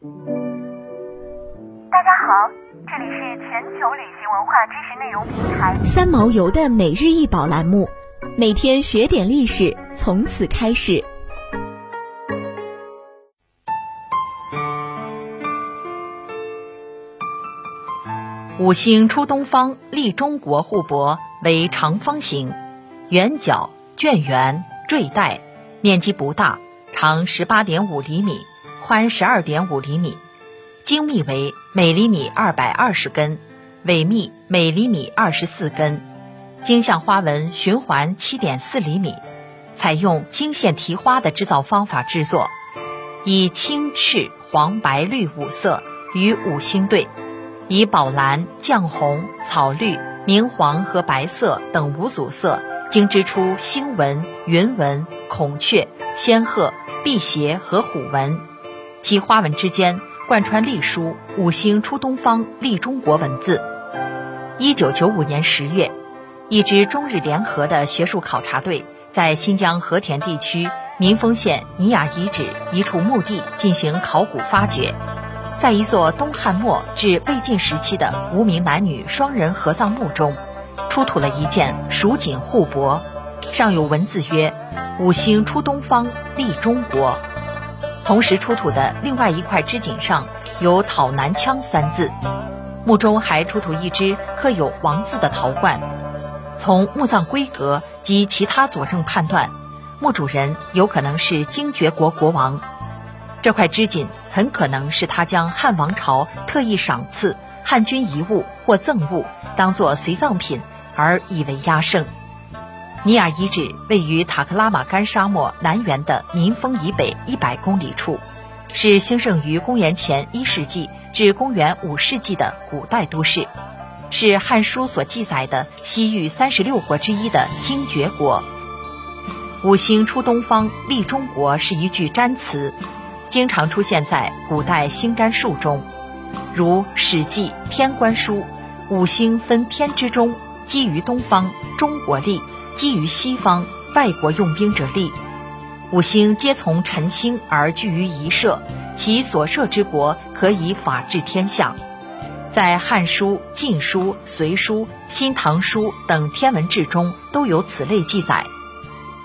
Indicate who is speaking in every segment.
Speaker 1: 大家好，这里是全球旅行文化知识内容平台。
Speaker 2: 三毛游的每日一宝栏目，每天学点历史，从此开始。
Speaker 3: 五星出东方，立中国护帛为长方形，圆角、卷圆、坠带，面积不大，长十八点五厘米，宽十二点五厘米，精密为每厘米二百二十根，尾密每厘米二十四根，经象花纹循环七点四厘米，采用经线提花的制造方法制作，以青、赤、黄、白、绿五色与五星对。以宝蓝、绛红、草绿、明黄和白色等五组色，精织出星纹、云纹、孔雀、仙鹤、辟邪和虎纹，其花纹之间贯穿隶书“五星出东方，立中国”文字。一九九五年十月，一支中日联合的学术考察队在新疆和田地区民丰县尼雅遗址一处墓地进行考古发掘。在一座东汉末至魏晋时期的无名男女双人合葬墓中，出土了一件蜀锦护帛，上有文字曰“五星出东方，立中国”。同时出土的另外一块织锦上有“讨南羌”三字。墓中还出土一只刻有王字的陶罐。从墓葬规格及其他佐证判断，墓主人有可能是精绝国国王。这块织锦很可能是他将汉王朝特意赏赐汉军遗物或赠物当做随葬品而以为压胜。尼雅遗址位于塔克拉玛干沙漠南缘的民丰以北一百公里处，是兴盛于公元前一世纪至公元五世纪的古代都市，是《汉书》所记载的西域三十六国之一的精绝国。五星出东方，立中国是一句占词。经常出现在古代星占术中，如《史记·天官书》：“五星分天之中，基于东方，中国立；基于西方，外国用兵者立。五星皆从辰星而聚于一社，其所设之国可以法治天下。”在《汉书》《晋书》《隋书》《新唐书》等天文志中都有此类记载。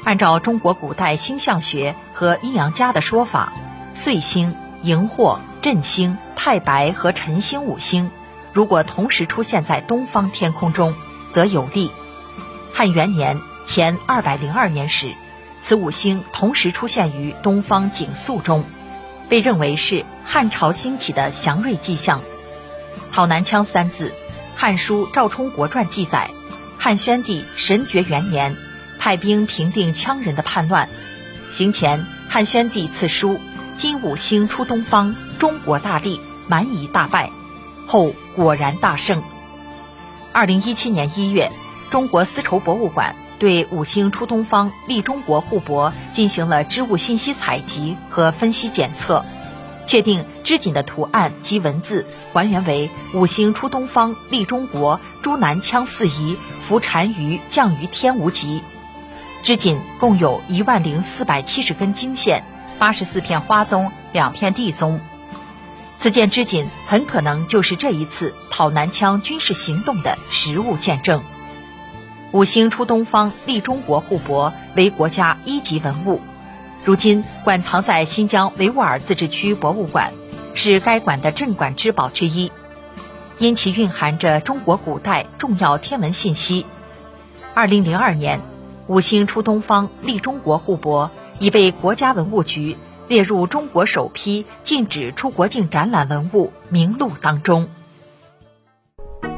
Speaker 3: 按照中国古代星象学和阴阳家的说法。岁星、荧惑、震星、太白和辰星五星，如果同时出现在东方天空中，则有利。汉元年前二百零二年时，此五星同时出现于东方景宿中，被认为是汉朝兴起的祥瑞迹象。讨南羌三字，《汉书·赵充国传》记载，汉宣帝神爵元年，派兵平定羌人的叛乱。行前，汉宣帝赐书。今五星出东方，中国大利，蛮夷大败，后果然大胜。二零一七年一月，中国丝绸博物馆对五星出东方，立中国护帛进行了织物信息采集和分析检测，确定织锦的图案及文字还原为五星出东方，立中国，朱南羌四夷，伏单于降于天无极。织锦共有一万零四百七十根经线。八十四片花宗，两片地宗，此件织锦很可能就是这一次讨南羌军事行动的实物见证。五星出东方，立中国护帛为国家一级文物，如今馆藏在新疆维吾尔自治区博物馆，是该馆的镇馆之宝之一，因其蕴含着中国古代重要天文信息。二零零二年，五星出东方，立中国护帛。已被国家文物局列入中国首批禁止出国境展览文物名录当中。